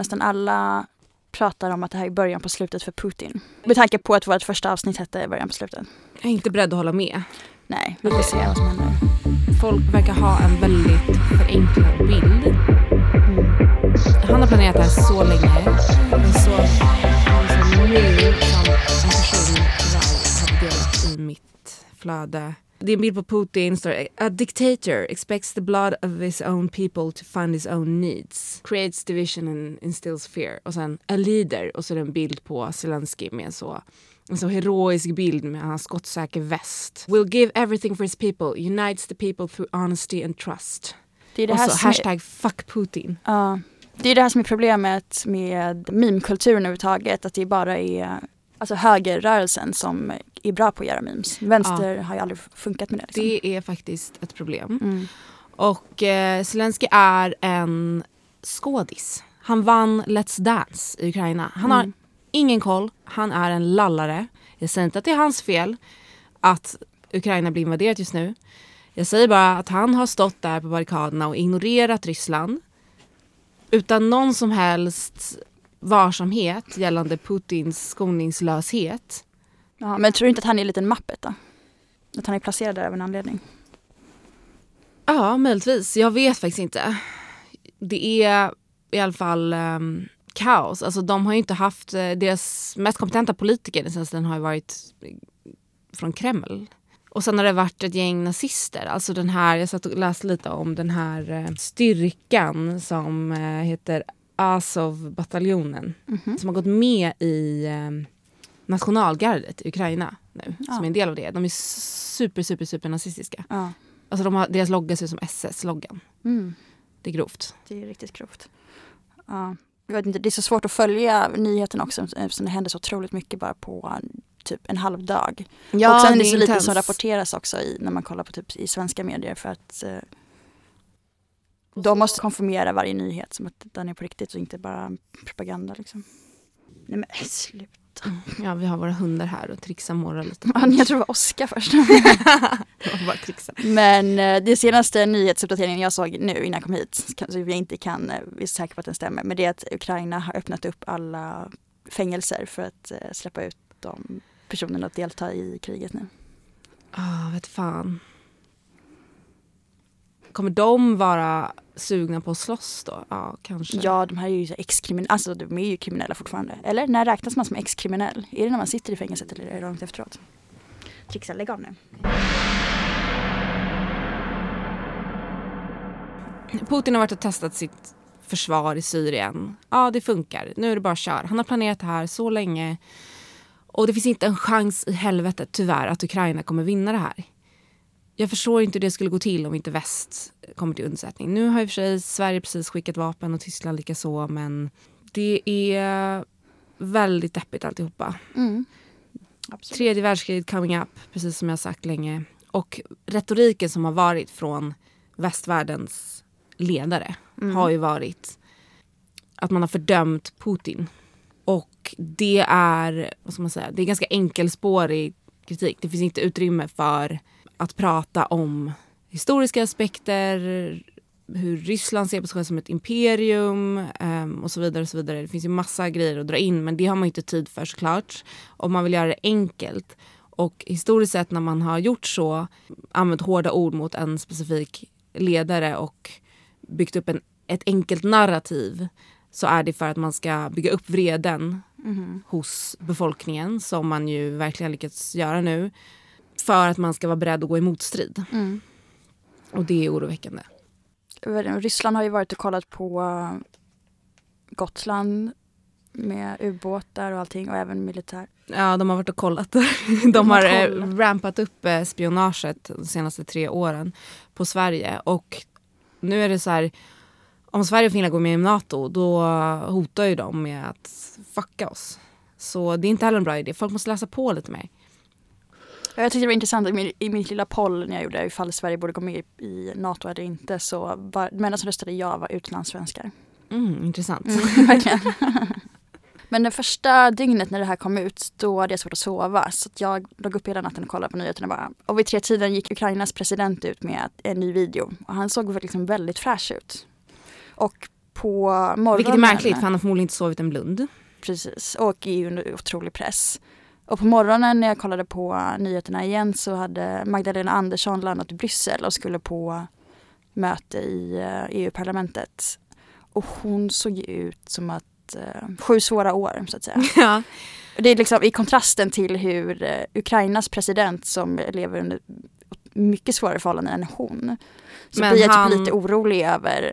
nästan alla pratar om att det här är början på slutet för Putin. Med tanke på att vårt första avsnitt hette början på slutet. Jag är inte beredd att hålla med. Nej, vi får se vad som händer. Folk verkar ha en väldigt förenklad bild. Mm. Han har planerat det här så länge. Men så, så nu som en person tyvärr har delat i mitt flöde det är en bild på Putin. Står A dictator expects the blood of his own people to fund his own needs. Creates division and instills fear. Och sen a leader. Och så är det en bild på Zelensky med så en så heroisk bild med hans skottsäker väst. Will give everything for his people. Unites the people through honesty and trust. Det är det och så hashtag är... fuck Putin. Ja. Det är det här som är problemet med meme-kulturen överhuvudtaget. Att det bara är alltså högerrörelsen som är bra på att göra memes. Vänster ja. har ju aldrig funkat med det. Liksom. Det är faktiskt ett problem. Mm. Och eh, Zelensky är en skådis. Han vann Let's Dance i Ukraina. Han mm. har ingen koll. Han är en lallare. Jag säger inte att det är hans fel att Ukraina blir invaderat just nu. Jag säger bara att han har stått där på barrikaderna och ignorerat Ryssland utan någon som helst varsamhet gällande Putins skoningslöshet. Ja, men tror du inte att han är en liten mappet då? Att han är placerad där av en anledning? Ja, möjligtvis. Jag vet faktiskt inte. Det är i alla fall um, kaos. Alltså de har ju inte haft, uh, deras mest kompetenta politiker den senaste har ju varit från Kreml. Och sen har det varit ett gäng nazister. Alltså den här, jag satt och läste lite om den här uh, styrkan som heter Azov-bataljonen. Mm -hmm. Som har gått med i um, nationalgardet i Ukraina nu. Ja. Som är en del av det. De är super, super, super nazistiska. Ja. Alltså de har, deras logga ser ut som SS-loggan. Mm. Det är grovt. Det är riktigt grovt. Ja. Jag vet inte, det är så svårt att följa nyheterna också eftersom det händer så otroligt mycket bara på typ en halv dag. Ja, och sen är det, så intens. lite som rapporteras också i, när man kollar på typ i svenska medier för att eh, de måste konfirmera varje nyhet som att den är på riktigt och inte bara propaganda liksom. Nej men sluta. Ja, vi har våra hundar här och trixar morrar lite. Ja, jag tror det var Oskar först. bara trixa. Men eh, det senaste nyhetsuppdateringen jag såg nu innan jag kom hit, så vi inte kan, eh, vi är säkra på att den stämmer, men det är att Ukraina har öppnat upp alla fängelser för att eh, släppa ut de personerna att delta i kriget nu. Ja, oh, vet fan. Kommer de vara sugna på att slåss då? Ja, kanske. Ja, de här är ju ex-kriminella, alltså de är ju kriminella fortfarande. Eller när räknas man som ex-kriminell? Är det när man sitter i fängelset eller är det långt efteråt? Trixa, lägg av nu. Putin har varit och testat sitt försvar i Syrien. Ja, det funkar. Nu är det bara köra. Han har planerat det här så länge. Och det finns inte en chans i helvetet, tyvärr, att Ukraina kommer vinna det här jag förstår inte hur det skulle gå till om inte väst kommer till undsättning. Nu har i och för sig Sverige precis skickat vapen och Tyskland lika så men det är väldigt deppigt alltihopa. Mm. Tredje världskriget coming up, precis som jag sagt länge. Och retoriken som har varit från västvärldens ledare mm. har ju varit att man har fördömt Putin. Och det är, vad ska man säga, det är ganska enkelspårig kritik. Det finns inte utrymme för att prata om historiska aspekter, hur Ryssland ser på sig själv som ett imperium um, och så vidare. och så vidare. Det finns ju massa grejer att dra in men det har man inte tid för såklart. Om man vill göra det enkelt. Och historiskt sett när man har gjort så, använt hårda ord mot en specifik ledare och byggt upp en, ett enkelt narrativ så är det för att man ska bygga upp vreden mm. hos befolkningen som man ju verkligen lyckats göra nu för att man ska vara beredd att gå i motstrid. Mm. Och det är oroväckande. Ryssland har ju varit och kollat på uh, Gotland med ubåtar och allting och även militär. Ja, de har varit och kollat. De har eh, rampat upp eh, spionaget de senaste tre åren på Sverige. Och nu är det så här, om Sverige och Finland går med i NATO då hotar ju de med att fucka oss. Så det är inte heller en bra idé. Folk måste läsa på lite mer. Jag tyckte det var intressant i, min, i mitt lilla poll när jag gjorde ifall Sverige borde gå med i NATO eller inte så var de enda som röstade ja var utlandssvenskar. Mm, intressant. Mm, verkligen. Men det första dygnet när det här kom ut då hade jag svårt att sova så jag låg upp hela natten och kollade på nyheterna bara. Och vid tre tiden gick Ukrainas president ut med en ny video och han såg liksom väldigt fräsch ut. Och på morgonen. Vilket är märkligt för han har förmodligen inte sovit en blund. Precis, och är under otrolig press. Och på morgonen när jag kollade på nyheterna igen så hade Magdalena Andersson landat i Bryssel och skulle på möte i EU-parlamentet. Eh, e och hon såg ut som att uh, sju svåra år så att säga. Ja. Det är liksom i kontrasten till hur Ukrainas president som lever under mycket svårare förhållanden än hon. Så Men blir jag typ han... typ lite orolig över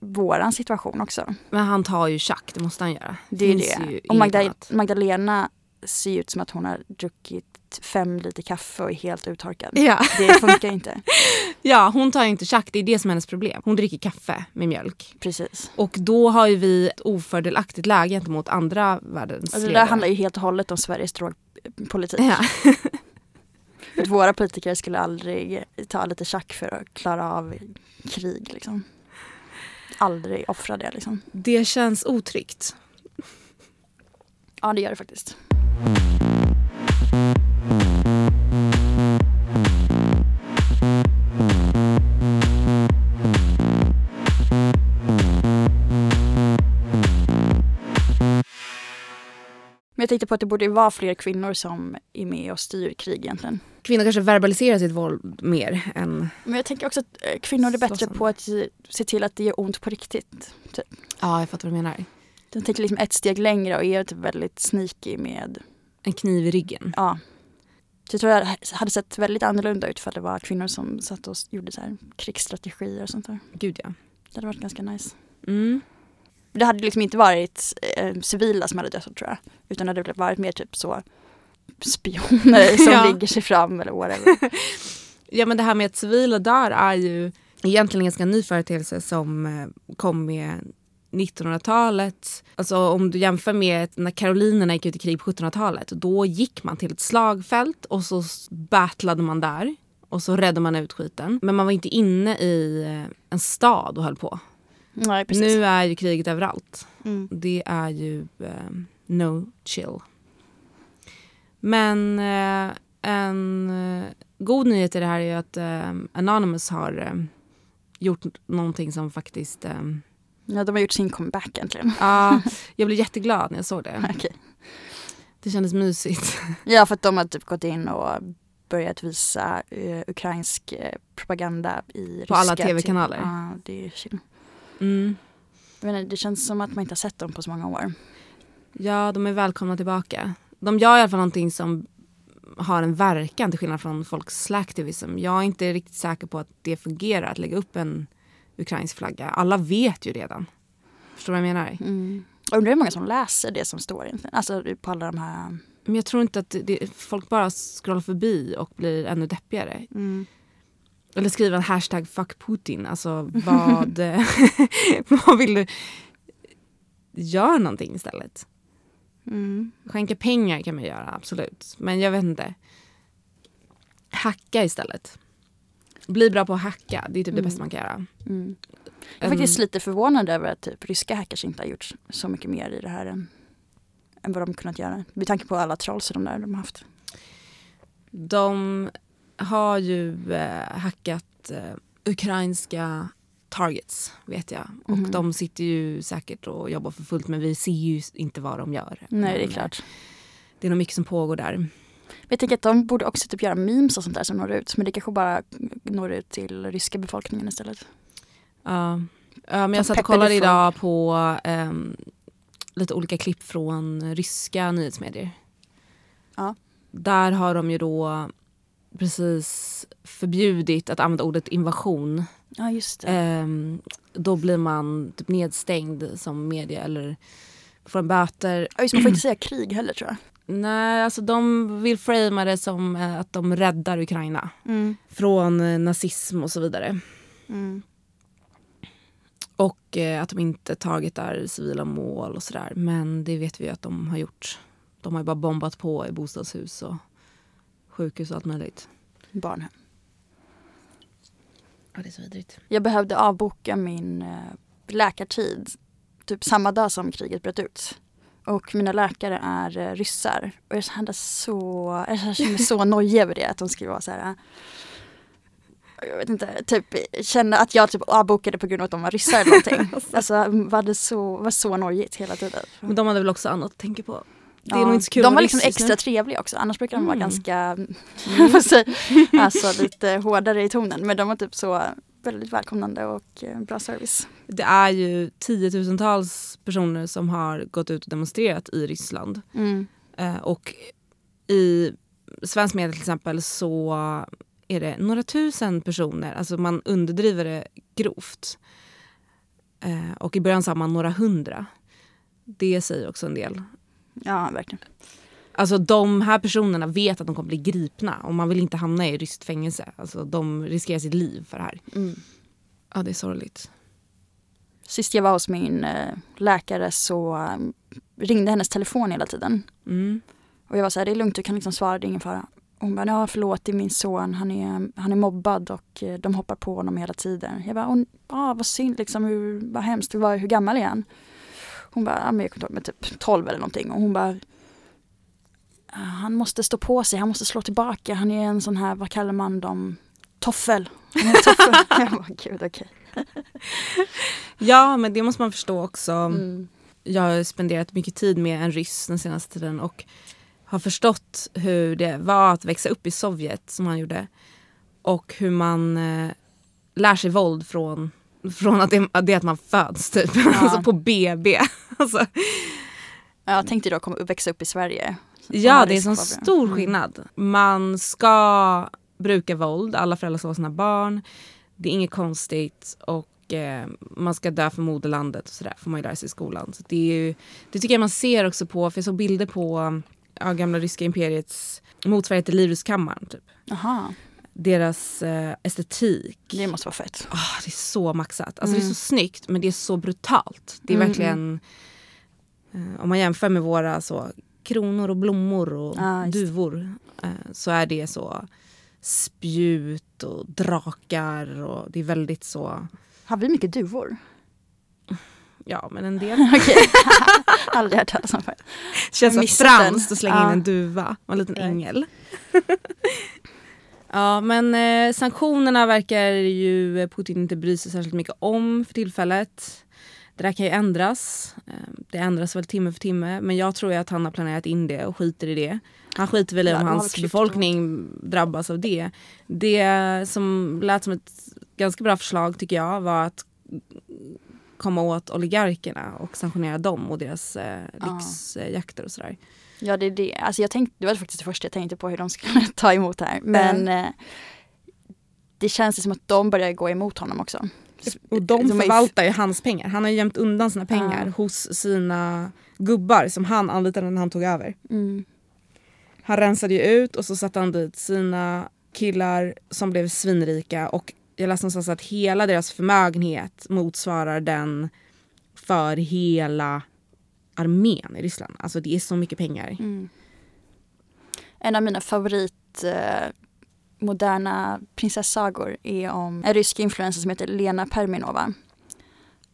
våran situation också. Men han tar ju tjack, det måste han göra. Det är det. Och Magda Magdalena ser ut som att hon har druckit fem liter kaffe och är helt uttorkad. Ja. Det funkar inte. ja, hon tar inte tjack, det är det som är hennes problem. Hon dricker kaffe med mjölk. Precis. Och då har ju vi ett ofördelaktigt läge gentemot andra världens alltså, Det där handlar ju helt och hållet om Sveriges drogpolitik. Ja. våra politiker skulle aldrig ta lite tjack för att klara av krig. Liksom. Aldrig offra det. Liksom. Det känns otryggt. Ja, det gör det faktiskt. Men jag tänkte på att det borde vara fler kvinnor som är med och styr krig egentligen. Kvinnor kanske verbaliserar sitt våld mer än... Men jag tänker också att eh, kvinnor är bättre på att se till att det gör ont på riktigt. Typ. Ja, jag fattar vad du menar. De tänker liksom ett steg längre och är typ väldigt sneaky med... En kniv i ryggen? Ja. Så jag tror det hade sett väldigt annorlunda ut för det var kvinnor som satt och gjorde så här krigsstrategier och sånt där. Gud ja. Det hade varit ganska nice. Mm. Det hade liksom inte varit eh, civila som hade dött tror jag. Utan det hade varit mer typ så spioner som ja. ligger sig fram eller whatever. ja men det här med att civila dör är ju egentligen en ganska ny företeelse som eh, kom med 1900-talet. Alltså om du jämför med när karolinerna gick ut i krig på 1700-talet. Då gick man till ett slagfält och så battlade man där. Och så räddade man ut skiten. Men man var inte inne i eh, en stad och höll på. Nej, nu är ju kriget överallt. Mm. Det är ju uh, no chill. Men uh, en uh, god nyhet i det här är att Anonymous har gjort någonting som faktiskt Ja, de har gjort sin comeback äntligen. Ja, jag blev jätteglad när jag såg det. Okay. Det kändes mysigt. Ja, för att de har typ gått in och börjat visa uh, ukrainsk propaganda i På alla tv-kanaler? Ja, det är chill. Mm. Inte, det känns som att man inte har sett dem på så många år. Ja, de är välkomna tillbaka. De gör i alla fall någonting som har en verkan till skillnad från folks slacktivism. Jag är inte riktigt säker på att det fungerar att lägga upp en ukrainsk flagga. Alla vet ju redan. Förstår du vad jag menar? Mm. Jag undrar hur många som läser det som står. Alltså på alla de här... Men jag tror inte att det, folk bara scrollar förbi och blir ännu deppigare. Mm. Eller skriva en hashtag fuck Putin. Alltså vad, vad vill du? Gör någonting istället. Mm. Skänka pengar kan man göra, absolut. Men jag vet inte. Hacka istället. Bli bra på att hacka, det är typ mm. det bästa man kan göra. Mm. Jag är faktiskt lite förvånad över att typ, ryska hackers inte har gjort så mycket mer i det här än, än vad de kunnat göra. Med tanke på alla trolls de där de har haft. De har ju eh, hackat eh, ukrainska targets vet jag. Och mm. de sitter ju säkert och jobbar för fullt men vi ser ju inte vad de gör. Nej det är klart. Det är nog mycket som pågår där. Jag tänker att de borde också typ göra memes och sånt där som når ut. Men det kanske bara når ut till ryska befolkningen istället. Ja, ja men jag satt och kollade idag på um, lite olika klipp från ryska nyhetsmedier. Ja. Där har de ju då precis förbjudit att använda ordet invasion. Ja, just det. Ehm, då blir man typ nedstängd som media eller får en böter. Ja, just, man får inte säga krig heller tror jag. Nej, alltså de vill framea det som eh, att de räddar Ukraina mm. från eh, nazism och så vidare. Mm. Och eh, att de inte targetar civila mål och sådär. Men det vet vi att de har gjort. De har ju bara bombat på i bostadshus och sjukhus och allt möjligt. Barnhem. Ja, det är så vidrigt. Jag behövde avboka min läkartid typ samma dag som kriget bröt ut. Och mina läkare är eh, ryssar. Och jag kände så, jag kände så nojig över det. Att de skulle vara så här. jag vet inte, typ kände att jag typ avbokade på grund av att de var ryssar eller någonting. alltså var det så, var så nojigt hela tiden. Men de hade väl också annat att tänka på? Det är ja, nog inte så kul de var liksom extra nu. trevliga också, annars brukar de mm. vara ganska, mm. alltså lite hårdare i tonen. Men de var typ så väldigt välkomnande och eh, bra service. Det är ju tiotusentals personer som har gått ut och demonstrerat i Ryssland. Mm. Eh, och i svensk media till exempel så är det några tusen personer, alltså man underdriver det grovt. Eh, och i början sa man några hundra. Det säger också en del. Ja, verkligen. Alltså de här personerna vet att de kommer bli gripna och man vill inte hamna i ryskt fängelse. Alltså de riskerar sitt liv för det här. Mm. Ja, det är sorgligt. Sist jag var hos min eh, läkare så eh, ringde hennes telefon hela tiden. Mm. Och jag var så här, det är lugnt, du kan liksom svara, det är ingen fara. hon bara, ja förlåt, det är min son, han är, han är mobbad och eh, de hoppar på honom hela tiden. Jag bara, ja vad synd liksom, hur, vad hemskt, hur, hur gammal är han? Hon bara, ja, men jag kommer ihåg typ 12 eller någonting. Och hon bara, han måste stå på sig, han måste slå tillbaka. Han är en sån här, vad kallar man dem, toffel. toffel. jag bara, gud okej. Ja men det måste man förstå också. Mm. Jag har spenderat mycket tid med en ryss den senaste tiden och har förstått hur det var att växa upp i Sovjet som han gjorde. Och hur man eh, lär sig våld från, från att det, det att man föds typ. Ja. alltså på BB. alltså. Jag tänkte då komma, växa upp i Sverige. Ja det är en stor mm. skillnad. Man ska bruka våld, alla föräldrar ska vara sina barn. Det är inget konstigt och eh, man ska dö för moderlandet och sådär får man ju lära sig i skolan. Så det, är ju, det tycker jag man ser också på, för jag såg bilder på ja, gamla ryska imperiets motsvarighet till Livrustkammaren. Typ. Aha. Deras eh, estetik. Det måste vara fett. Oh, det är så maxat. Alltså, mm. Det är så mm. snyggt men det är så brutalt. Det är mm. verkligen eh, om man jämför med våra så, kronor och blommor och ah, duvor eh, så är det så spjut och drakar och det är väldigt så... Har vi mycket duvor? Ja, men en del. Okej, aldrig hört talas om det. Känns så franskt att slänga ja. in en duva och en liten ängel. ja, men eh, sanktionerna verkar ju Putin inte bry sig särskilt mycket om för tillfället. Det där kan ju ändras. Ehm, det ändras väl timme för timme. Men jag tror att han har planerat in det och skiter i det. Han skiter väl i om hans befolkning drabbas av det. Det som lät som ett ganska bra förslag tycker jag var att komma åt oligarkerna och sanktionera dem och deras eh, lyxjakter och sådär. Ja det är det. Alltså jag tänkte, det var faktiskt det första jag tänkte på hur de skulle ta emot det här. Men mm. eh, det känns som att de börjar gå emot honom också. Och de förvaltar ju hans pengar. Han har gömt undan sina pengar uh. hos sina gubbar som han anlitade när han tog över. Mm. Han rensade ju ut och så satte han dit sina killar som blev svinrika och jag läste någonstans att hela deras förmögenhet motsvarar den för hela armén i Ryssland. Alltså det är så mycket pengar. Mm. En av mina favorit eh, moderna prinsessagor är om en rysk influencer som heter Lena Perminova.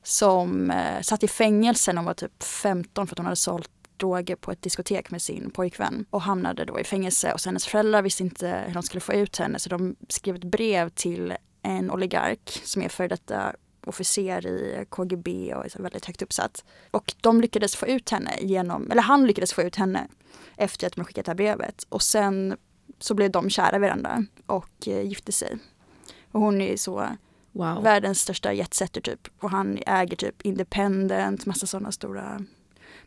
Som eh, satt i fängelse när hon var typ 15 för att hon hade sålt droger på ett diskotek med sin pojkvän och hamnade då i fängelse och hennes föräldrar visste inte hur de skulle få ut henne så de skrev ett brev till en oligark som är före detta officer i KGB och är väldigt högt uppsatt. Och de lyckades få ut henne genom, eller han lyckades få ut henne efter att de skickat det här brevet. Och sen så blev de kära varandra och eh, gifte sig. Och hon är så wow. världens största jetsetter typ. Och han äger typ Independent, massa sådana stora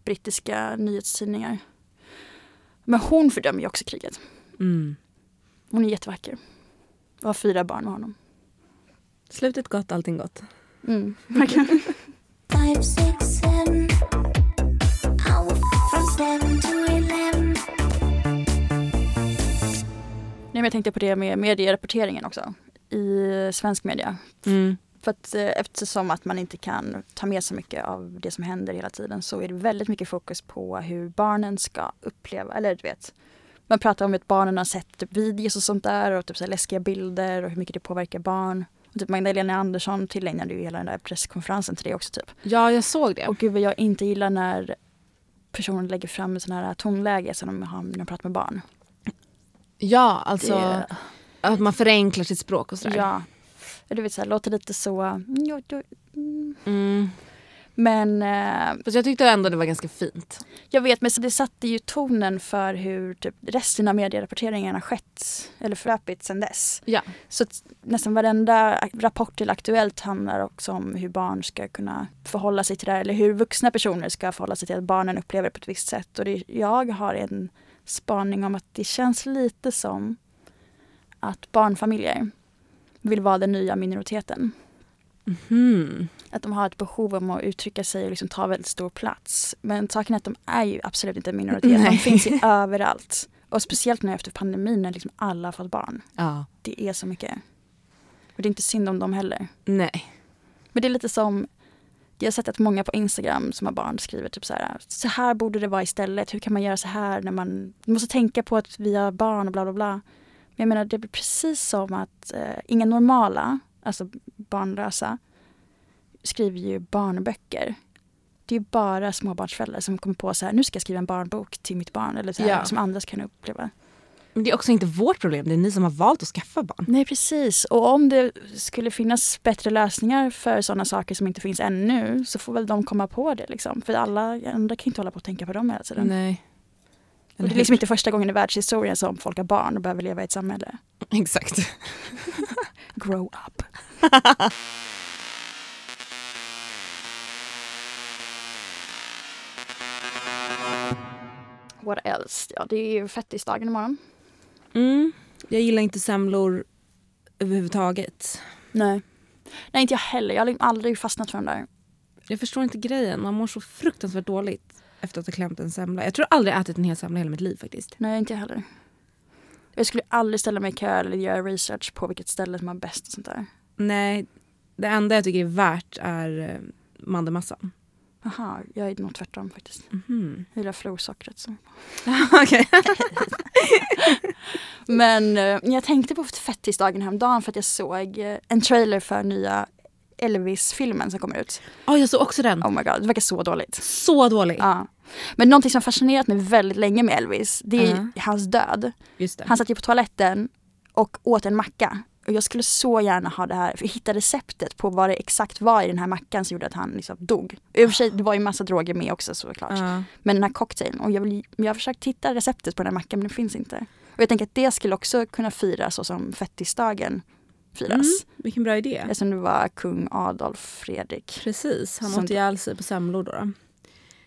brittiska nyhetstidningar. Men hon fördömer ju också kriget. Mm. Hon är jättevacker. Och har fyra barn med honom. Slutet gott, allting gott. Mm, Five, six, seven. From seven Nej, men jag tänkte på det med medierapporteringen också i svensk media. Mm. För att eh, eftersom att man inte kan ta med så mycket av det som händer hela tiden så är det väldigt mycket fokus på hur barnen ska uppleva, eller du vet. Man pratar om att barnen har sett typ videos och sånt där och typ så läskiga bilder och hur mycket det påverkar barn. Och typ Magdalena Andersson tillägnade ju hela den där presskonferensen till det också typ. Ja, jag såg det. Och gud vad jag inte gillar när personer lägger fram sån här tonläge som de har när de pratar med barn. Ja, alltså det... att man förenklar sitt språk och sådär. Ja, Du vet, så här, låter lite så... mm, mm. Mm. Men eh, Fast jag tyckte ändå det var ganska fint. jag vet, men så det satte ju tonen för hur typ, resten av medierapporteringen har skett eller förlöpit sedan dess. Ja. Så nästan varenda rapport till Aktuellt handlar också om hur barn ska kunna förhålla sig till det här eller hur vuxna personer ska förhålla sig till att barnen upplever det på ett visst sätt. Och det, jag har en spaning om att det känns lite som att barnfamiljer vill vara den nya minoriteten. Hmm. Att de har ett behov om att uttrycka sig och liksom ta väldigt stor plats. Men saken är att de är ju absolut inte en minoritet. De Nej. finns ju överallt. Och speciellt nu efter pandemin när liksom alla har fått barn. Ja. Det är så mycket. Och det är inte synd om dem heller. Nej. Men det är lite som, jag har sett att många på Instagram som har barn skriver typ så här, så här borde det vara istället. Hur kan man göra så här när man, man måste tänka på att vi har barn och bla bla bla. Men jag menar det blir precis som att eh, inga normala, alltså barnlösa, skriver ju barnböcker. Det är bara småbarnsföräldrar som kommer på så här, nu ska jag skriva en barnbok till mitt barn eller så här, Ja. som andra kan uppleva. Men det är också inte vårt problem, det är ni som har valt att skaffa barn. Nej precis, och om det skulle finnas bättre lösningar för sådana saker som inte finns ännu så får väl de komma på det liksom. För alla andra kan inte hålla på att tänka på dem hela tiden. Nej. Och det är liksom inte första gången i världshistorien som folk har barn och behöver leva i ett samhälle. Exakt. Grow up. What else? Ja, det är ju fettisdagen imorgon. Mm. Jag gillar inte semlor överhuvudtaget. Nej. Nej, inte jag heller. Jag har liksom aldrig fastnat för den där. Jag förstår inte grejen. Man mår så fruktansvärt dåligt efter att ha klämt en semla. Jag tror aldrig jag ätit en hel semla i hela mitt liv faktiskt. Nej, inte jag heller. Jag skulle aldrig ställa mig i kö eller göra research på vilket ställe som har bäst och sånt där. Nej, det enda jag tycker är värt är eh, mandelmassan. Jaha, jag är nog tvärtom faktiskt. Mhm. Jag gillar florsockret. Så. Okej. Men eh, jag tänkte på fettisdagen häromdagen för att jag såg eh, en trailer för nya Elvis-filmen som kommer ut. Ja, jag såg också den. Oh my god, det verkar så dåligt. Så dålig. Ja. Men någonting som fascinerat mig väldigt länge med Elvis, det är Ja. hans död. Han satt ju på toaletten och åt en macka. Och jag skulle så gärna ha det här, för hitta receptet på vad det exakt var i den här mackan som gjorde att han liksom dog. I och för sig, det var ju massa droger med också såklart. Ja. Men den här cocktailen, och jag, vill, jag har försökt hitta receptet på den här mackan men det finns inte. Och jag tänker att det skulle också kunna firas så som fettisdagen firas. Mm, vilken bra idé. Eftersom det var kung Adolf Fredrik. Precis, han åt ihjäl sig på semlor då. då.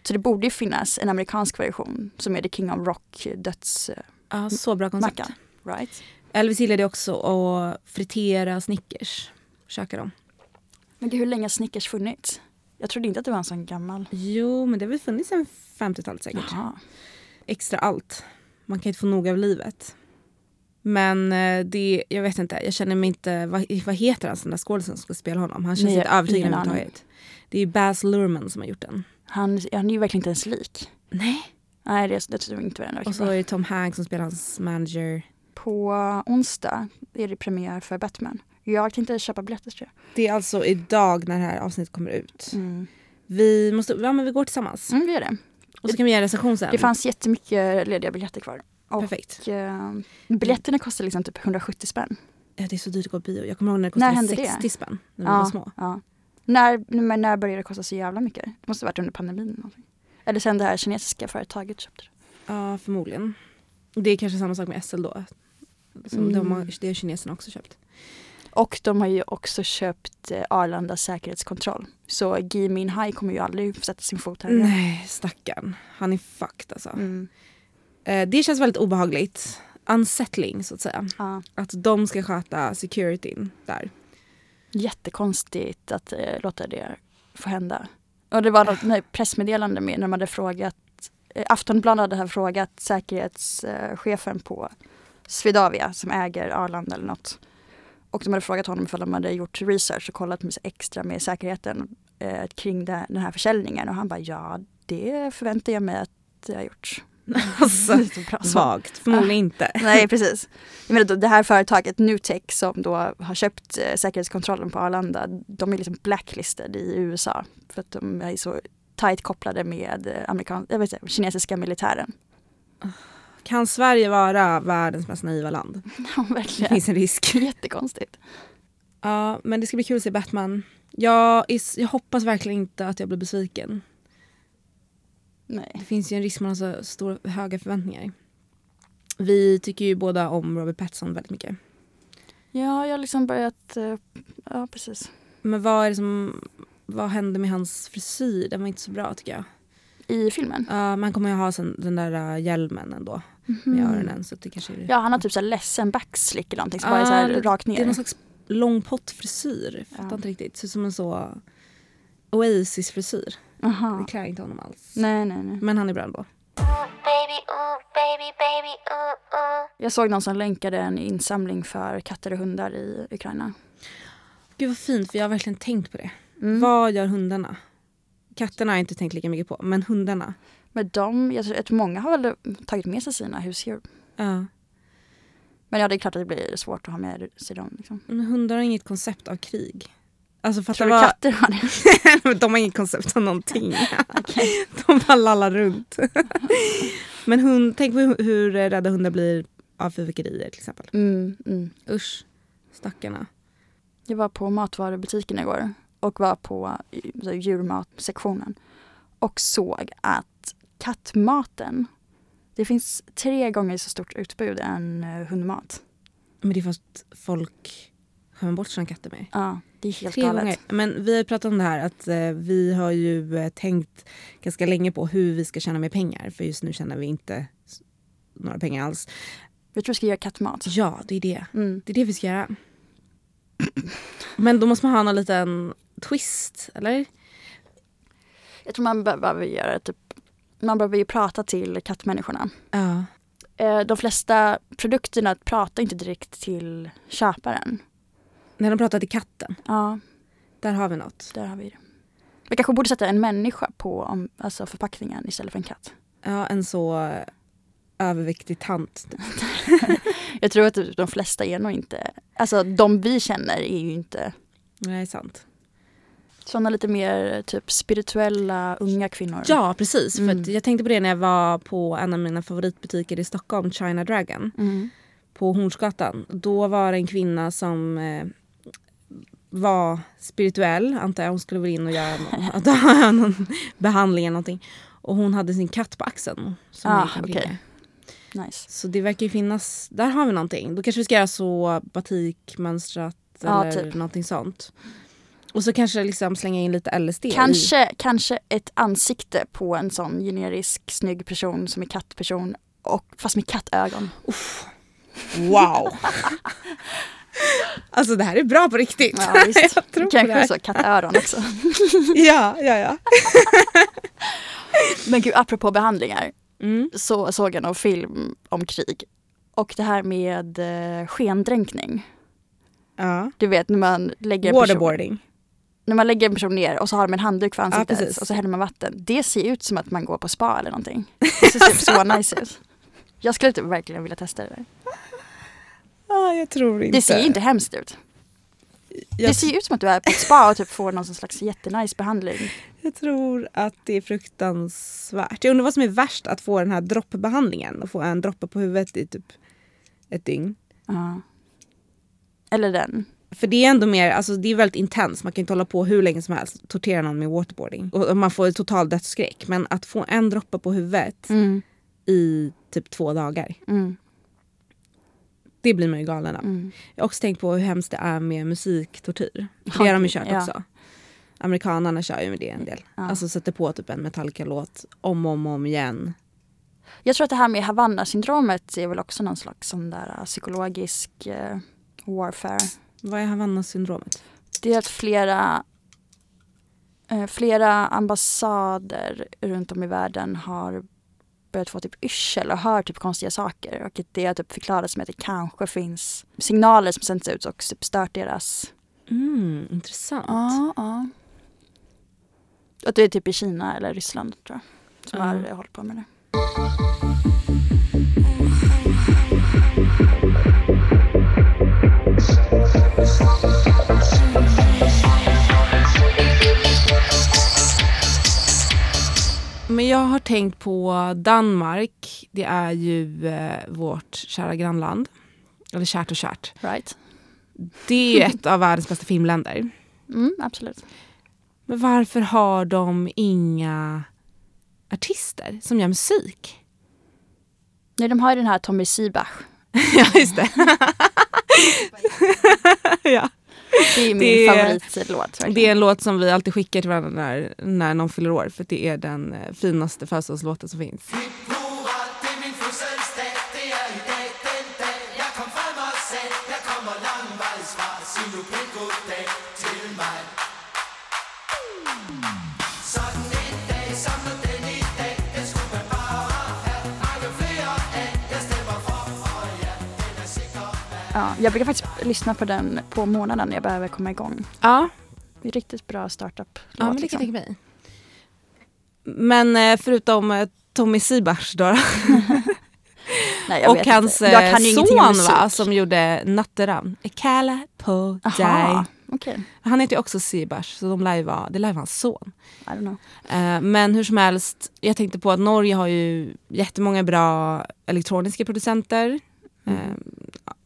Så det borde ju finnas en amerikansk version som är The King of Rock dödsmackan. Ja, så bra koncept. Right? Elvis gillade också att fritera Snickers. Käka dem. Men gud, hur länge har Snickers funnits? Jag trodde inte att det var en sån gammal. Jo, men det har väl funnits sen 50-talet säkert. Jaha. Extra allt. Man kan inte få nog av livet. Men eh, det, jag vet inte, jag känner mig inte, vad, vad heter han den där skådisen som ska spela honom? Han känns Nej, inte aning. överhuvudtaget. Det är Baz Luhrmann som har gjort den. Han, han är ju verkligen inte ens lik. Nej. Nej, det, det tror jag inte var den. Och så är det Tom Hanks som spelar hans manager. På onsdag är det premiär för Batman. Jag tänkte köpa biljetter tror Det är alltså idag när det här avsnittet kommer ut. jag. Mm. Vi, måste, ja, men vi går tillsammans. Mm, det är det. Och så kan vi göra en recension sen. Det fanns jättemycket lediga biljetter kvar. Och, Perfekt. eh, biljetterna kostar liksom typ 170 spänn. Ja, det är så dyrt att gå på bio. Jag kommer ihåg när det När kostade hände 60 det? spänn när vi var små. Ja. När, men när började det kosta så jävla mycket? Det måste ha varit under pandemin. någonting. Eller sen det här kinesiska företaget köpte det. Ja, förmodligen. Det är kanske samma sak med SL då. Som Mm. de har, det har kineserna också köpt. Och de har ju också köpt eh, Arlanda säkerhetskontroll. Så Gui Minhai kommer ju aldrig sätta sin fot här. Nej, stackarn. Han är fucked alltså. Mm. Eh, det känns väldigt obehagligt. Unsettling så att säga. Ja. Att de ska sköta securityn där. Jättekonstigt att eh, låta det få hända. Och det var något nej, pressmeddelande med när man hade frågat eh, Aftonbladet hade frågat säkerhetschefen på Swedavia som äger Arlanda eller något. Och de hade frågat honom ifall de hade gjort research och kollat med extra med säkerheten eh, kring det, den här försäljningen. Och han bara ja, det förväntar jag mig att jag har gjort. Alltså. Vagt. Förmodligen inte. Nej precis. Jag menar, då, det här företaget Nutech som då har köpt eh, säkerhetskontrollen på Arlanda, de är liksom blacklisted i USA. För att de är så tajt kopplade med eh, amerikan- jag vet inte, kinesiska militären. Kan Sverige vara världens mest naiva land? Ja, Det verkligen. finns en risk. Jättekonstigt. Ja, men det ska bli kul att se Batman. Jag, är, jag hoppas verkligen inte att jag blir besviken. Nej. Det finns ju en risk man har så stora, höga förväntningar. Vi tycker ju båda om Robert Pattinson väldigt mycket. Ja, jag har liksom börjat... eh, Ja, precis. Men vad är det som... Vad hände med hans frisyr? Den var inte så bra tycker jag. I filmen. Ja, men han kommer ju ha sen, den där uh, hjälmen ändå med öronen. Så det kanske är... Ja, han har typ så här ledsen backslick eller någonting som Ja, bara är så här rakt Det är ner. någon slags lång pottfrisyr. Jag fattar Ja. inte riktigt. Ser ut som en så Oasis-frisyr. Det klär inte honom alls. Nej, nej, nej. Men han är bra ändå. baby, ooh, baby, baby, ooh, ooh. Jag såg någon som länkade en insamling för katter och hundar i Ukraina. Gud vad fint för jag har verkligen tänkt på det. Mm. Vad gör hundarna? Katterna har jag inte tänkt lika mycket på. Men hundarna? Men de, jag tror att många har väl tagit med sig sina husdjur. Ja. Men ja, det är klart att det blir svårt att ha med sig dem. Liksom. Men hundar har inget koncept av krig. Alltså fatta Tror du vad... katter har det? de har inget koncept av någonting. De bara lallar runt. Men hund, tänk på hur, rädda hundar blir av fyrverkerier till exempel. Mm, mm. Usch, stackarna. Jag var på matvarubutiken igår och var på eh, djurmatsektionen och såg att kattmaten, det finns tre gånger så stort utbud än eh, hundmat. Men det är för att folk skämmer bort sina katter med. Ja, det är helt Tre galet. gånger. Men vi har pratat om det här att eh, vi har ju eh, tänkt ganska länge på hur vi ska tjäna mer pengar. För just nu tjänar vi inte några pengar alls. Jag tror vi ska göra kattmat. Ja, det är det. Mm. Det är det vi ska göra. Men då måste man ha någon liten twist, eller? Jag tror man be- behöver göra typ, man behöver ju prata till kattmänniskorna. Ja. Eh, De flesta produkterna pratar inte direkt till köparen. När de pratar till katten, Ja, där har vi något. där har vi det. Vi kanske borde sätta en människa på alltså förpackningen istället för en katt. Ja, en så överviktig tant. typ. Jag tror att de flesta är nog inte, alltså de vi känner är ju inte Nej, sant. Sådana lite mer typ spirituella unga kvinnor. Ja, precis. För Mm. att jag tänkte på det när jag var på en av mina favoritbutiker i Stockholm, China Dragon. Mm. på Hornsgatan. Då var det en kvinna som eh, var spirituell, antar jag. Hon skulle väl in och göra någon, någon behandling eller någonting. Och hon hade sin katt på axeln. Som Ah, med. Nice. Så det verkar ju finnas, där har vi någonting. Då kanske vi ska göra så batikmönstrat Ja, eller typ. någonting sånt. Och så kanske liksom slänga in lite LSD i. Kanske, kanske ett ansikte på en sån generisk snygg person som är kattperson och fast med kattögon. Wow! alltså det här är bra på riktigt. Ja, visst. jag tror på det Kanske också kattöron också. Ja, ja, ja. Men gud, apropå behandlingar Mm. så såg jag någon film om krig. Och det här med eh, skendränkning. ja. Du vet när man lägger en person, Waterboarding. När man lägger en person ner och så har de en handduk för ansiktet precis. och så häller man vatten. Det ser ut som att man går på spa eller någonting. Det ser typ så nice ut. Jag skulle typ verkligen vilja testa det där. Ja, jag tror inte. Det ser ju inte hemskt ut. jag, Det ser ut som att du är på ett spa och typ får någon slags jättenice behandling. jag tror att det är fruktansvärt. Jag undrar vad som är värst, att få den här droppbehandlingen och få en droppe på huvudet i typ ett dygn. Ja. Eller den. För det är ändå mer, alltså det är väldigt intens. Man kan inte hålla på hur länge som helst, tortera någon med waterboarding. Och man får total dödsskräck. Men att få en droppe på huvudet Mm. i typ två dagar, Mm. det blir man ju galen av. Mm. Jag har också tänkt på hur hemskt det är med musiktortyr. Det har de ju kört ja. också. Amerikanerna kör ju med det en del. Ja. Alltså sätter på typ en Metallica-låt om och om, om igen. Jag tror att det här med Havanna-syndromet är väl också någon slags sån där psykologisk uh, warfare. Vad är Havanna-syndromet? Det är att flera, eh, flera ambassader runt om i världen har börjat få typ yrsel och hör typ konstiga saker. Och det har typ förklarats med att det kanske finns signaler som sänds ut och typ stört deras... Mm, intressant. Ja, ja. Och det är typ i Kina eller Ryssland tror jag. Som Ja. har hållit på med det. Men jag har tänkt på Danmark. Det är ju eh, vårt kära grannland. Eller kärt och kärt. Right? Det är ju ett av världens bästa filmländer. Mm, absolut. Men varför har de inga artister som gör musik? Nej, de har ju den här Tommy Sibach. ja, just det. ja. Det är min Det- favoritlåt. verkligen. Det är en låt som vi alltid skickar till varandra när, när någon fyller år för det är den eh, finaste födelsedagslåten som finns. Ja, jag brukar faktiskt lyssna på den på månaden när jag behöver komma igång. Ja, Det är riktigt bra startup ja men det liksom. kan jag tänka mig. Men eh, förutom eh, Tommy Sibars då, Nej, och hans eh, son va, som gjorde Natteravn. Kalla på dig. okej. Han heter ju också Sibars så de lär ju vara, det lär vara hans son. I don't know. Men hur som helst, jag tänkte på att Norge har ju jättemånga bra elektroniska producenter. Mm.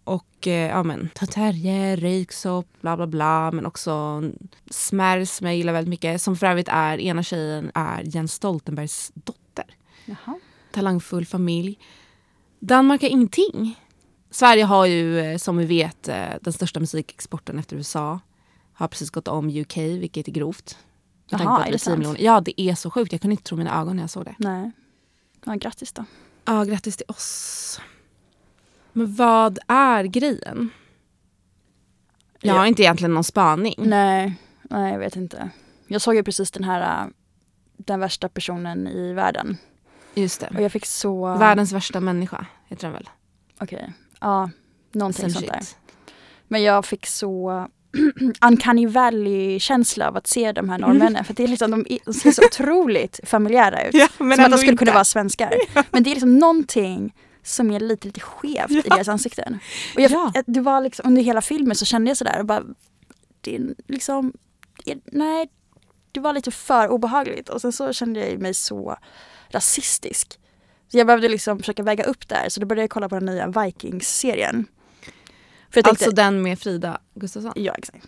Och eh, ja men Terje, Röyksopp, bla bla bla. Men också Smär som jag gillar väldigt mycket. Som för övrigt är, ena tjejen är Jens Stoltenbergs dotter. Jaha. Talangfull familj. Danmark har ingenting. Sverige har ju eh, som vi vet eh, den största musikexporten efter USA. Har precis gått om UK, vilket är grovt. Jaha, är det sant? miljoner- Ja, det är så sjukt. Jag kunde inte tro mina ögon när jag såg det. Nej. Ja, grattis då. Ja, grattis till oss. Men vad är grejen? Jag har Ja. inte egentligen någon spaning. Nej, nej jag vet inte. Jag såg ju precis den här äh, den värsta personen i världen. Just det. Och jag fick så... Världens värsta människa heter den väl? Okej. Ja, någonting Sen sånt där. shit. Men jag fick så uncanny valley-känsla av att se de här norrmännen. För det är liksom, de, ser så otroligt familjära ut. Ja, men som att de skulle kunna vara svenskar. Men det är liksom någonting som är lite, lite skevt i Ja. deras ansikten. Och jag, Ja. det var liksom, under hela filmen så kände jag sådär och bara, det är liksom, det nej, det var lite för obehagligt. Och sen så kände jag mig så rasistisk. Så jag behövde liksom försöka väga upp där, så då började jag kolla på den nya Vikings-serien. Tänkte, Alltså den med Frida Gustafsson. ja exakt.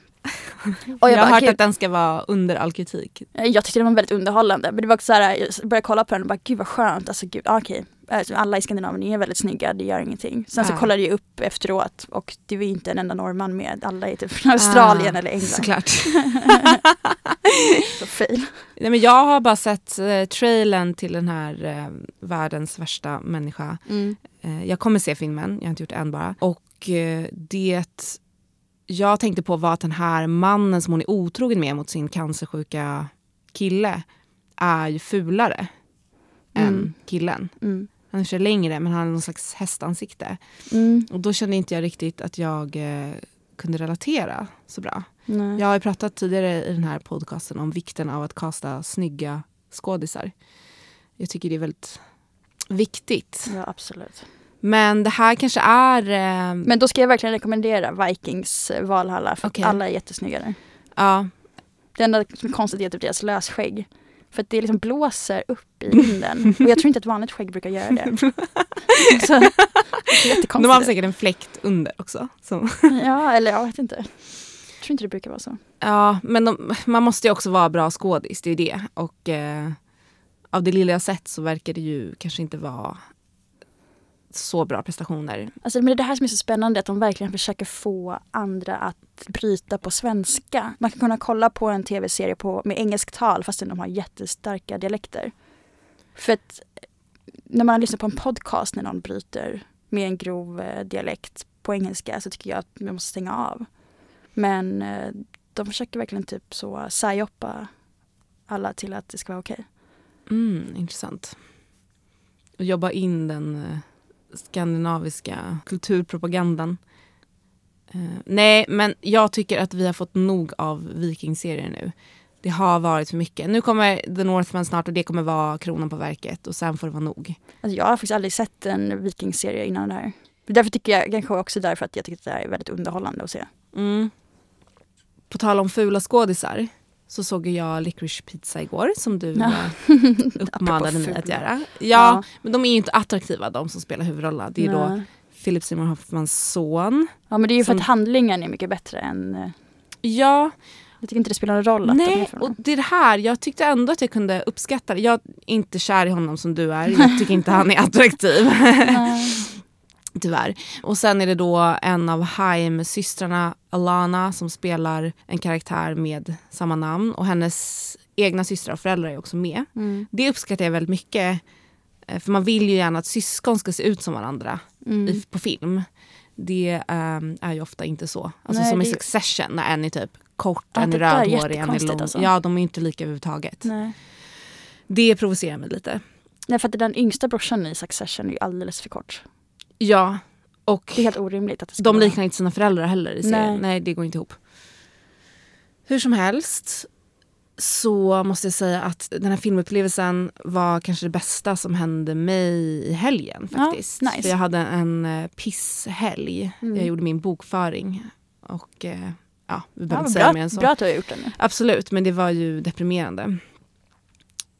Jag, Och jag, har bara, hört gud, att den ska vara under all kritik. jag tyckte den var väldigt underhållande. Men det var också såhär, jag började kolla på den och bara gud vad skönt. Alltså gud, ah, okej. Alltså, alla i Skandinavien är väldigt snygga, det gör ingenting. Sen så Ja. kollade jag upp efteråt och det var inte en enda norrman med. Alla är typ från Australien Ah, eller England. Såklart. Så fail. Nej, men jag har bara sett eh, trailern till den här eh, världens värsta människa. Eh, jag kommer se filmen, jag har inte gjort än bara. Och eh, det jag tänkte på var att den här mannen som hon är otrogen med mot sin cancersjuka kille är ju fulare Mm. än killen. Mm. Han är för längre men han har någon slags hästansikte. Mm. Och då kände inte jag riktigt att jag eh, kunde relatera så bra. Nej. Jag har pratat tidigare i den här podcasten om vikten av att kasta snygga skådisar. Jag tycker det är väldigt viktigt. Ja absolut. Men det här kanske är... Eh, Men då ska jag verkligen rekommendera Vikings Valhalla för att alla är jättesnygga där. ja, Det enda som är konstigt är typ deras lösskägg. För att det liksom blåser upp i vinden. Och jag tror inte att vanligt skägg brukar göra det. Så, det är de har säkert en fläkt under också. Så. Ja, eller jag vet inte. Jag tror inte det brukar vara så. Ja, men de, man måste ju också vara bra skådis, det är ju det. Och eh, av det lilla jag sett så verkar det ju kanske inte vara så bra prestationer. Alltså, men det är det här som är så spännande, att de verkligen försöker få andra att bryta på svenska. Man kan kunna kolla på en tv-serie på, med engelsk tal fastän de har jättestarka dialekter. För att när man lyssnar på en podcast när någon bryter med en grov eh, dialekt på engelska så tycker jag att man måste stänga av. Men eh, de försöker verkligen typ så psyopa alla till att det ska vara okej. Mm, intressant. Och jobba in den eh, skandinaviska kulturpropagandan. Eh, nej, men jag tycker att vi har fått nog av vikingserier nu. Det har varit för mycket. Nu kommer The Northman snart och det kommer vara kronan på verket och sen får det vara nog. Alltså jag har faktiskt aldrig sett en vikingserie innan det här. Därför tycker jag kanske också därför att jag tycker att det här är väldigt underhållande att se. Mm. På tal om fula skådisar så såg jag Licorice Pizza igår som du Ja. eh, uppmanade mig att göra. Ja, Ja. men de är ju inte attraktiva de som spelar huvudrollerna. Det är ju då Nej. Philip Seymour Hoffmans son. Ja men det är ju för Som- att handlingen är mycket bättre än... eh, Ja, Jag tycker inte det spelar någon roll att de är nej, och det är det här. Jag tyckte ändå att jag kunde uppskatta det. Jag är inte kär i honom som du är. Jag tycker inte han är attraktiv. Tyvärr. Och sen är det då en av Haim-systrarna, Alana, som spelar en karaktär med samma namn. Och hennes egna systrar och föräldrar är också med. Mm. Det uppskattar jag väldigt mycket. eh, För man vill ju gärna att syskon ska se ut som varandra Mm. i, på film. Det ehm, är ju ofta inte så. Alltså Nej, som i Succession när en är typ kort, Ja, en är rödhårig, en är lång. alltså. Ja, de är inte lika överhuvudtaget. Nej. Det provocerar mig lite. Nej för att den yngsta brorsan i Succession är ju alldeles för kort. Ja, och Det är helt orimligt att det de vara- liknar inte sina föräldrar heller i serien. Nej. Nej. det går inte ihop. Hur som helst så måste jag säga att den här filmupplevelsen var kanske det bästa som hände mig i helgen Ja, faktiskt. nice. För jag hade en eh, pisshelg. Mm. Jag gjorde min bokföring. Och eh, ja, vi Ja, behöver men inte säga mer än så. bra att du har gjort det nu. Absolut, men det var ju deprimerande.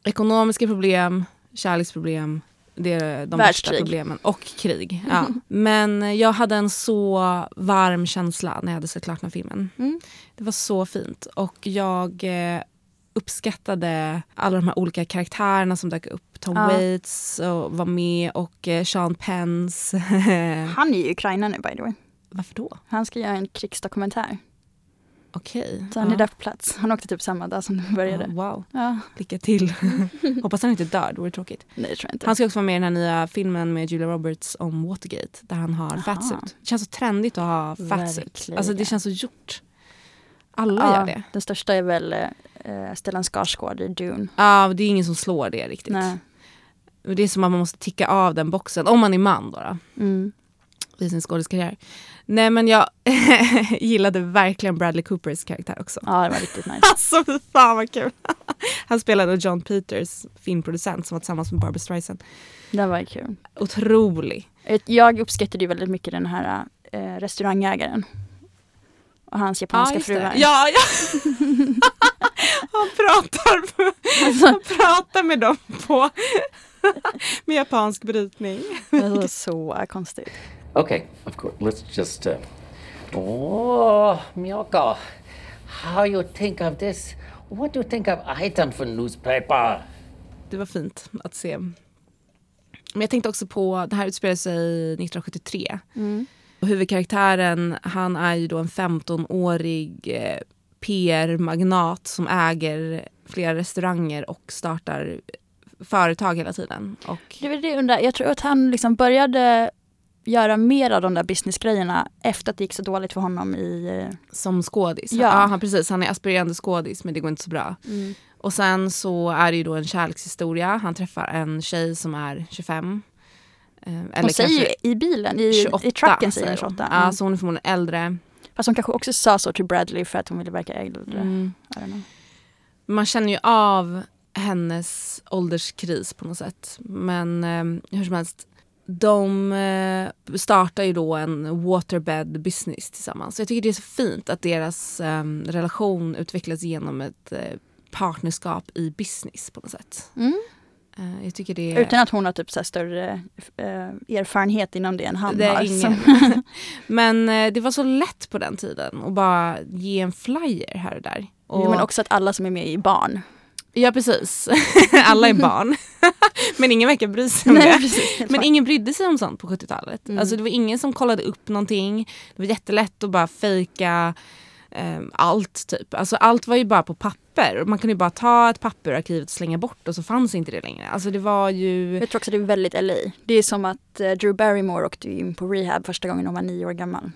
Ekonomiska problem, kärleksproblem, det är de värsta problemen. Och krig. Ja. Men jag hade en så varm känsla när jag hade sett klart den filmen. Mm. Det var så fint. Och jag eh, uppskattade alla de här olika karaktärerna som dök upp. Tom Ja. Waits och var med och eh, Sean Pence. Han är i Ukraina nu by the way. Varför då? Han ska göra en krigsdokumentär. Okej. Så han Ja. är där på plats. Han åkte typ samma dag som det började. Ja, wow, Ja. lycka till. Hoppas han inte dör, det vore tråkigt. Nej det tror jag inte. Han ska också vara med i den här nya filmen med Julia Roberts om Watergate där han har fatsuit. Det känns så trendigt att ha fatsuit. Alltså det känns så gjort. Alla ja, gör det. Den största är väl eh, Stellan Skarsgård i Dune. Ja, det är ingen som slår det riktigt. Nej. Det är som att man måste ticka av den boxen, om man är man då. då Mm. I sin skådiskarriär. Nej men jag gillade verkligen Bradley Coopers karaktär också. Ja det var riktigt nice. Alltså fy fan vad kul. Han spelade John Peters, filmproducent som var tillsammans med Barbra Streisand. Det var kul. Otrolig. Jag uppskattade ju väldigt mycket den här eh, restaurangägaren. Och hans japanska det. fruar. Ja, ja. Han pratar, på, Alltså, han pratar med dem på med japansk brytning. det var så konstigt. Okay, of course. Let's just. Uh... Oh, Miyoko, how you think of this? What do you think of item for newspaper? Det var fint att se. Men jag tänkte också på, det här utspelar sig 1973. Mm. Och huvudkaraktären, han är ju då en 15-årig eh, PR-magnat som äger flera restauranger och startar företag hela tiden. Och, Det var det jag undrar. Jag tror att han liksom började göra mer av de där businessgrejerna efter att det gick så dåligt för honom i... som skådis. Ja. Ja. han, precis, han är aspirerande skådis men det går inte så bra. Och sen så är det ju då en kärlekshistoria. Han träffar en tjej som är 25. Eh, Eller Hon säger ju i bilen, i, 28. i trucken säger hon säger hon. 28. Ja, Mm. så hon är förmodligen äldre. Fast hon kanske också sa så till Bradley för att hon ville verka äldre. Mm. Man känner ju av hennes ålderskris på något sätt. Men eh, hur som helst. De eh, startar ju då en waterbed business tillsammans. Så jag tycker det är så fint att deras eh, relation utvecklas genom ett eh, partnerskap i business på något sätt. Mm. Eh, det. Utan att hon har typ så större erfarenhet inom det än han det har. ingen. Men det var så lätt på den tiden att bara ge en flyer här och där. Och, Jo, men också att alla som är med är barn. Ja precis, alla är barn. men ingen verkar bry sig om Nej, det. precis. Men ingen brydde sig om sånt på 70-talet. Mm. Alltså det var ingen som kollade upp någonting. Det var jättelätt att bara fejka eh, allt typ. Alltså allt var ju bara på papper. Man kunde ju bara ta ett papper ur arkivet och slänga bort och så fanns inte det längre. Alltså det var ju... Jag tror också det är väldigt LA. Det är som att eh, Drew Barrymore åkte in på rehab första gången hon var nio år gammal.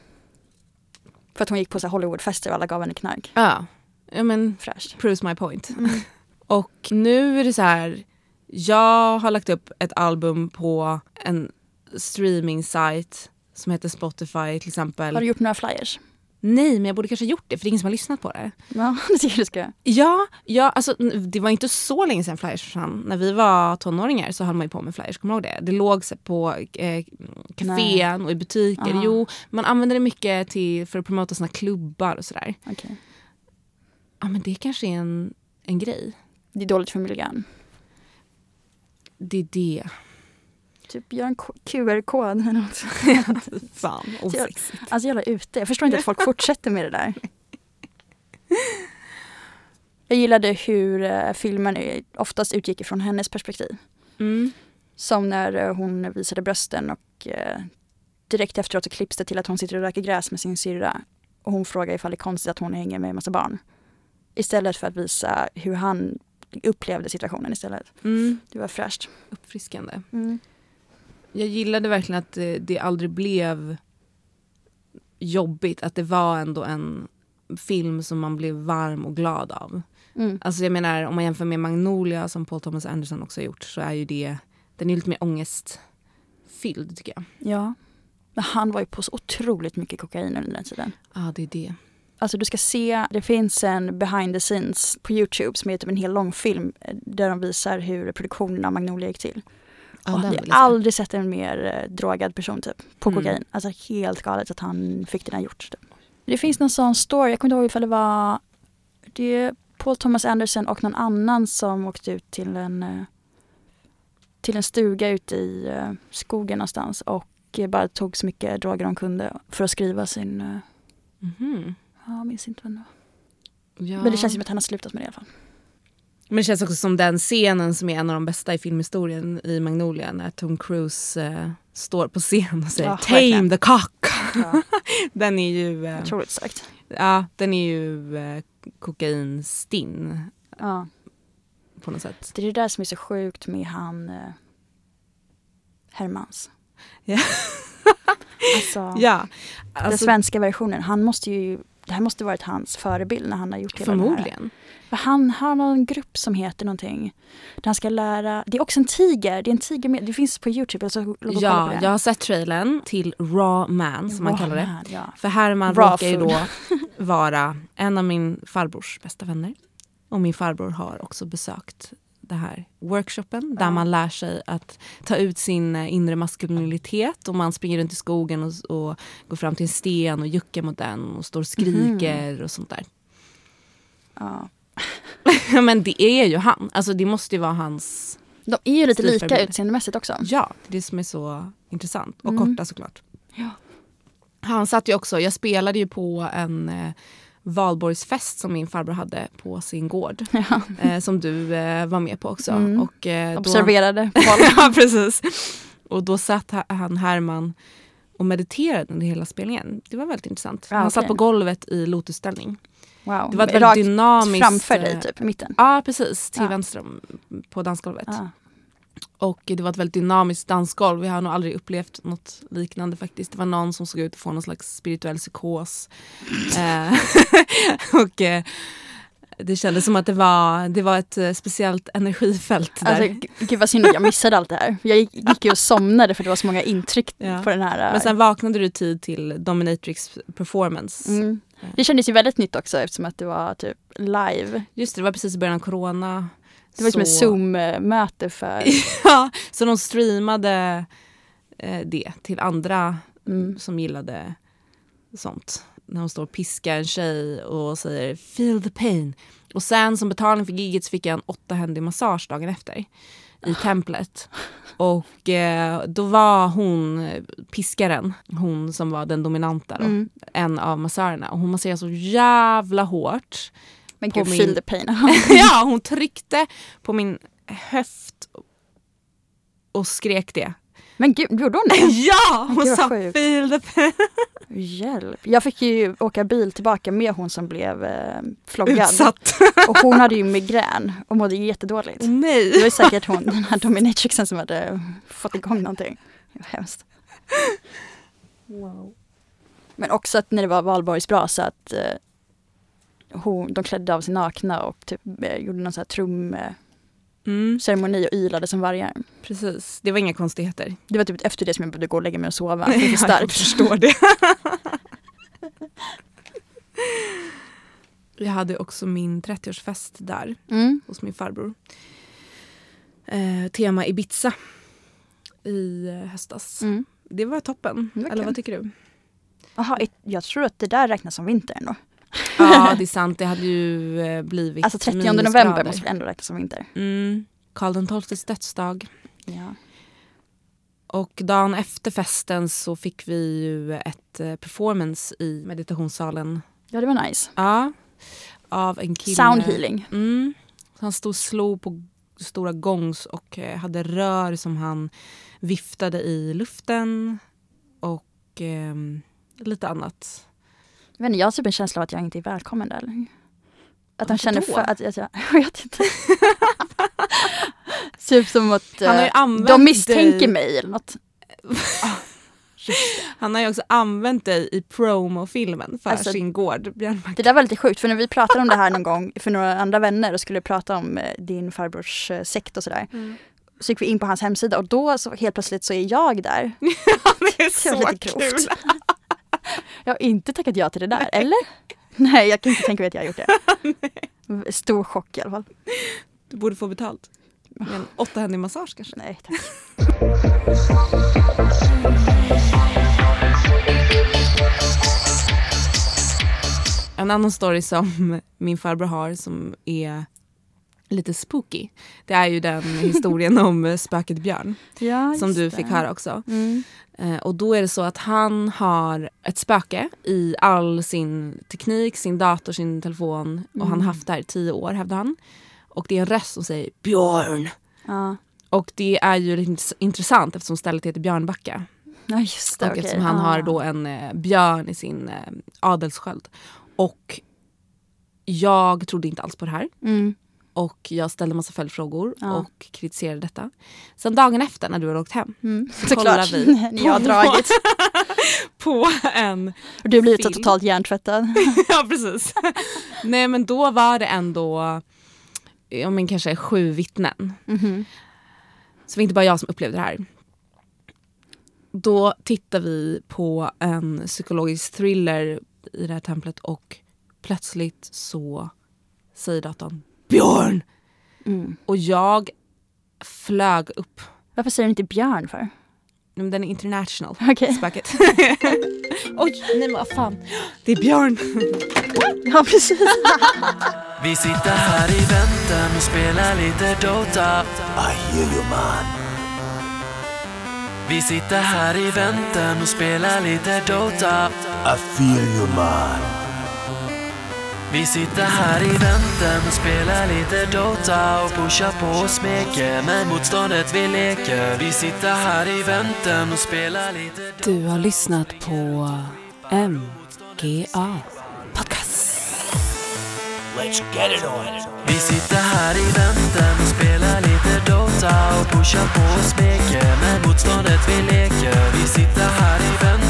För att hon gick på så Hollywoodfester och alla gav henne knark. Ja, ja men Fräscht. proves my point. Och nu är det så här, jag har lagt upp ett album på en streaming site som heter Spotify till exempel. Har du gjort några flyers? Nej, men jag borde kanske ha gjort det för det är ingen som har lyssnat på det. Ja, det tycker du ska. Ja, ja alltså, det var inte så länge sedan flyers försvann. När vi var tonåringar så höll man ju på med flyers, kommer du ihåg det? Det låg på eh, kafén och i butiker. Aha. Jo, man använde det mycket till, för att promota sina klubbar och sådär. Okej. Ja men det kanske är en, en grej. Det är dåligt för miljön. Det är det. typ göra en QR-kod eller något. Fan, osexigt. Alltså jävla ute. Jag förstår inte att folk fortsätter med det där. Jag gillade hur eh, filmen oftast utgick ifrån hennes perspektiv. Mm. Som när eh, hon visade brösten och eh, direkt efteråt så klipps det till att hon sitter och röker gräs med sin syrra. Och hon frågar ifall det är konstigt att hon hänger med en massa barn. Istället för att visa hur han upplevde situationen istället. Mm. Det var fräscht. Uppfriskande. Mm. Jag gillade verkligen att det, det aldrig blev jobbigt. Att det var ändå en film som man blev varm och glad av. Mm. Alltså jag menar om man jämför med Magnolia som Paul Thomas Anderson också har gjort så är ju det, den är lite mer ångestfylld tycker jag. Ja. Men han var ju på så otroligt mycket kokain under den tiden. Ja det är det. Alltså du ska se, det finns en behind the scenes på Youtube som är typ en hel långfilm eh, där de visar hur produktionen av Magnolia gick till. Ja, och den jag har aldrig sett en mer eh, drogad person typ, på Mm. kokain. Alltså helt galet att han fick det där gjort. Typ. Det finns någon sån story, jag kommer inte ihåg ifall det var det är Paul Thomas Anderson och någon annan som åkte ut till en eh, till en stuga ute i skogen någonstans och bara tog så mycket droger de kunde för att skriva sin, eh, Mhm. Ja, jag minns inte vad det var. Ja. Men det känns som att han har slutat med det i alla fall. Men det känns också som den scenen som är en av de bästa i filmhistorien i Magnolia när Tom Cruise eh, står på scen och säger Ja, “Tame verkligen. the cock”. Ja. Den är ju, eh, Otroligt starkt. ja, den är ju eh, kokainstinn Ja. på något sätt. Det är det där som är så sjukt med han eh, Hermans. Ja. Alltså, Ja, den alltså, svenska versionen. Han måste ju, det här måste varit hans förebild när han har gjort hela förmodligen. För Han har någon grupp som heter någonting. Där han ska lära, det är också en tiger, det är en tiger med, det finns på Youtube. Kolla på Ja, jag har sett trailern till Raw Man som man Wow, kallar det. man, Ja. För Herman Raw råkar ju då vara en av min farbrors bästa vänner. Och min farbror har också besökt det här workshopen där man lär sig att ta ut sin eh, inre maskulinitet och man springer runt i skogen och, och går fram till en sten och juckar mot den och står och skriker och sånt där. Ja. Men det är ju han, alltså det måste ju vara hans, De är ju lite lika utseendemässigt också. ja det är det som är så intressant och Mm. korta såklart. Ja. Han satt ju också, jag spelade ju på en eh, valborgsfest som min farbror hade på sin gård. Ja. Eh, som du eh, var med på också. Mm. Och, eh, då, Observerade. ja precis. Och då satt ha- han Herman och mediterade under hela spelningen. Det var väldigt intressant. Ja, han satt okej. på golvet i lotusställning. Wow. Det var ett Rakt väldigt dynamiskt... Framför dig eh, typ, i mitten. Ja precis, till Ja. vänster om, på dansgolvet. Ja. Och det var ett väldigt dynamiskt dansgolv. Jag har nog aldrig upplevt något liknande faktiskt. Det var någon som såg ut att få någon slags spirituell psykos. eh, och eh, det kändes som att det var, det var ett eh, speciellt energifält där. Alltså, gud vad synd att jag missade allt det här. Jag gick, gick ju och somnade för det var så många intryck Ja. på den här. äh, Men sen vaknade du tid till Dominatrix performance. mm. Det kändes ju väldigt nytt också eftersom att det var typ live. Just det, det var precis i början av corona. Det var som ett Så- zoom-möte för... ja, så de streamade eh, det till andra Mm. som gillade sånt. När hon står och piskar en tjej och säger feel the pain. Och sen som betalning för giget så fick jag en åttahändig massage dagen efter i templet. Och eh, då var hon eh, piskaren, hon som var den dominanta då, Mm. en av massörerna. Och hon masserade så jävla hårt. Men gud, feel the pain. ja, hon tryckte på min höft och skrek det. Men gud, gjorde hon det? Ja! Hon Gud, sa feel the pain. Hjälp. Jag fick ju åka bil tillbaka med hon som blev eh, floggad. Utsatt. Och hon hade ju migrän och mådde jättedåligt. Nej. Det var säkert hon, den här dominatrixen som hade fått igång någonting. Det var hemskt. Men också att när det var valborgsbrasa att eh, hon, de klädde av sig nakna och typ, eh, gjorde någon sån här trumceremoni Mm, och ylade som vargar. precis, det var inga konstigheter. Det var typ efter det som jag behövde gå och lägga mig och sova. Det var jag förstår det. jag hade också min 30-årsfest där Mm. hos min farbror. Eh, tema Ibiza i eh, höstas. Mm. Det var toppen. Det var Eller vad tycker du? Jaha, jag tror att det där räknas som vinter ändå. Ja, det är sant. Det hade ju eh, blivit Alltså 30 minusgrader. november måste väl ändå räknas som vinter. Mm. Karl XIIs dödsdag. Ja. Och dagen efter festen så fick vi ju ett eh, performance i meditationssalen. Ja, det var nice. Ja. Av en kille. Sound healing. Mm. Han stod och slog på stora gongs och eh, hade rör som han viftade i luften. Och eh, lite annat. Jag, vet inte, jag har typ en känsla av att jag inte är välkommen där längre. Att Varför känner för att, att jag, jag vet inte. typ som att Han eh, de misstänker dig. mig eller något. Han har ju också använt dig i promofilmen för Alltså, sin gård. Björnbacka. Det där var lite sjukt för när vi pratade om det här någon gång för några andra vänner och skulle prata om eh, din farbrors eh, sekt och sådär. Så gick vi in på hans hemsida och då så helt plötsligt så är jag där. det är Det var så lite kul. Jag har inte tackat ja till det där, eller? Nej, jag kan inte tänka mig att jag har gjort det. Stor chock i alla fall. Du borde få betalt. Med en åttahändig massage kanske. Nej, tack. En annan story som min farbror har som är lite spooky. Det är ju den historien om spöket Björn Ja, som du det. fick höra också. Mm. Eh, och då är det så att han har ett spöke i all sin teknik, sin dator, sin telefon. Och han har haft det här i tio år hävdar han. Och det är en röst som säger Björn. Ja. Och det är ju lite int- intressant eftersom stället heter Björnbacka. ja, just det. Och okej. eftersom han Ah. har då en eh, björn i sin eh, adelssköld. Och jag trodde inte alls på det här. Mm. Och jag ställde massa följdfrågor Ja. och kritiserade detta. Sen dagen efter när du hade åkt hem Mm. så kollar vi När jag dragit. på en... Du så Film. totalt hjärntvättad. ja precis. Nej men då var det ändå ja, men kanske sju vittnen. Mhm. Så det var inte bara jag som upplevde det här. Då tittar vi på en psykologisk thriller i det här templet och plötsligt så säger datorn Björn! Mm. Och jag flög upp. Varför säger du inte björn för? Men Den är international. Okej. Spöket. Oj, nej men vad fan. Det är Björn. Ja, precis. Vi sitter här i väntan och spelar lite Dota I hear you man Vi sitter här i väntan och spelar lite Dota I feel you man Vi sitter här i väntan och spelar lite Dota och pushar på och smeker med motståndet vi leker Vi sitter här i väntan och spelar lite Du har lyssnat på MGA Podcast. Let's get it on. Vi sitter här i väntan och spelar lite Dota och pushar på och smeker med motståndet vi leker. Vi sitter här i väntan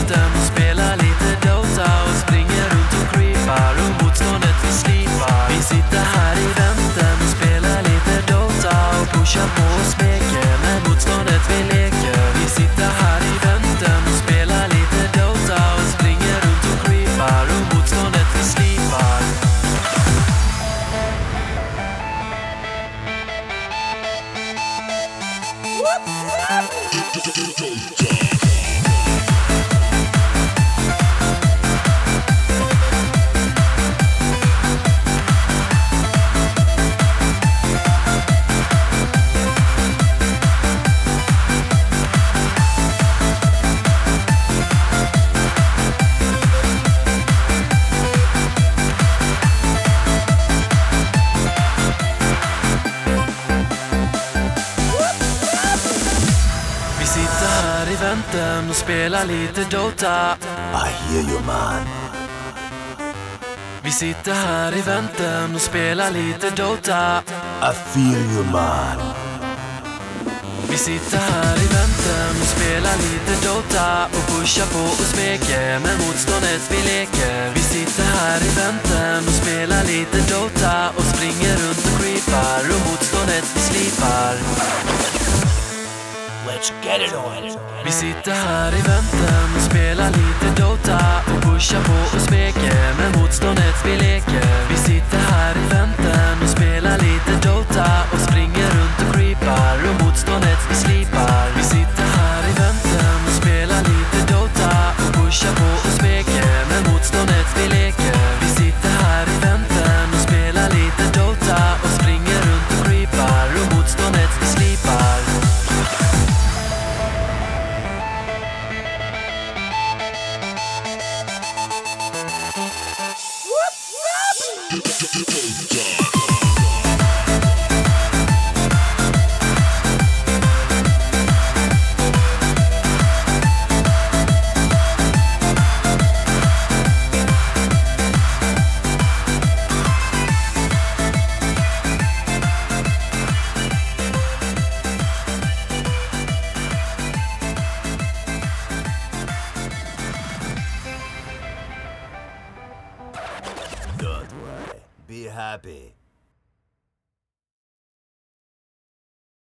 Vi spelar lite Dota. I hear you man. Vi sitter här i väntan och spelar lite Dota. I feel you man. Vi sitter här i väntan och spelar lite Dota. Och pushar på och smeker med motståndet vi leker. Vi sitter här i väntan och spelar lite Dota. Och springer runt och creepar och motståndet vi slipar Let's get it on. Vi sitter här i väntan och spelar lite Dota och pushar på och smeker med motståndet vi leker. Vi sitter här i väntan och spelar lite Dota och springer runt och creepar och motståndet vi sliter.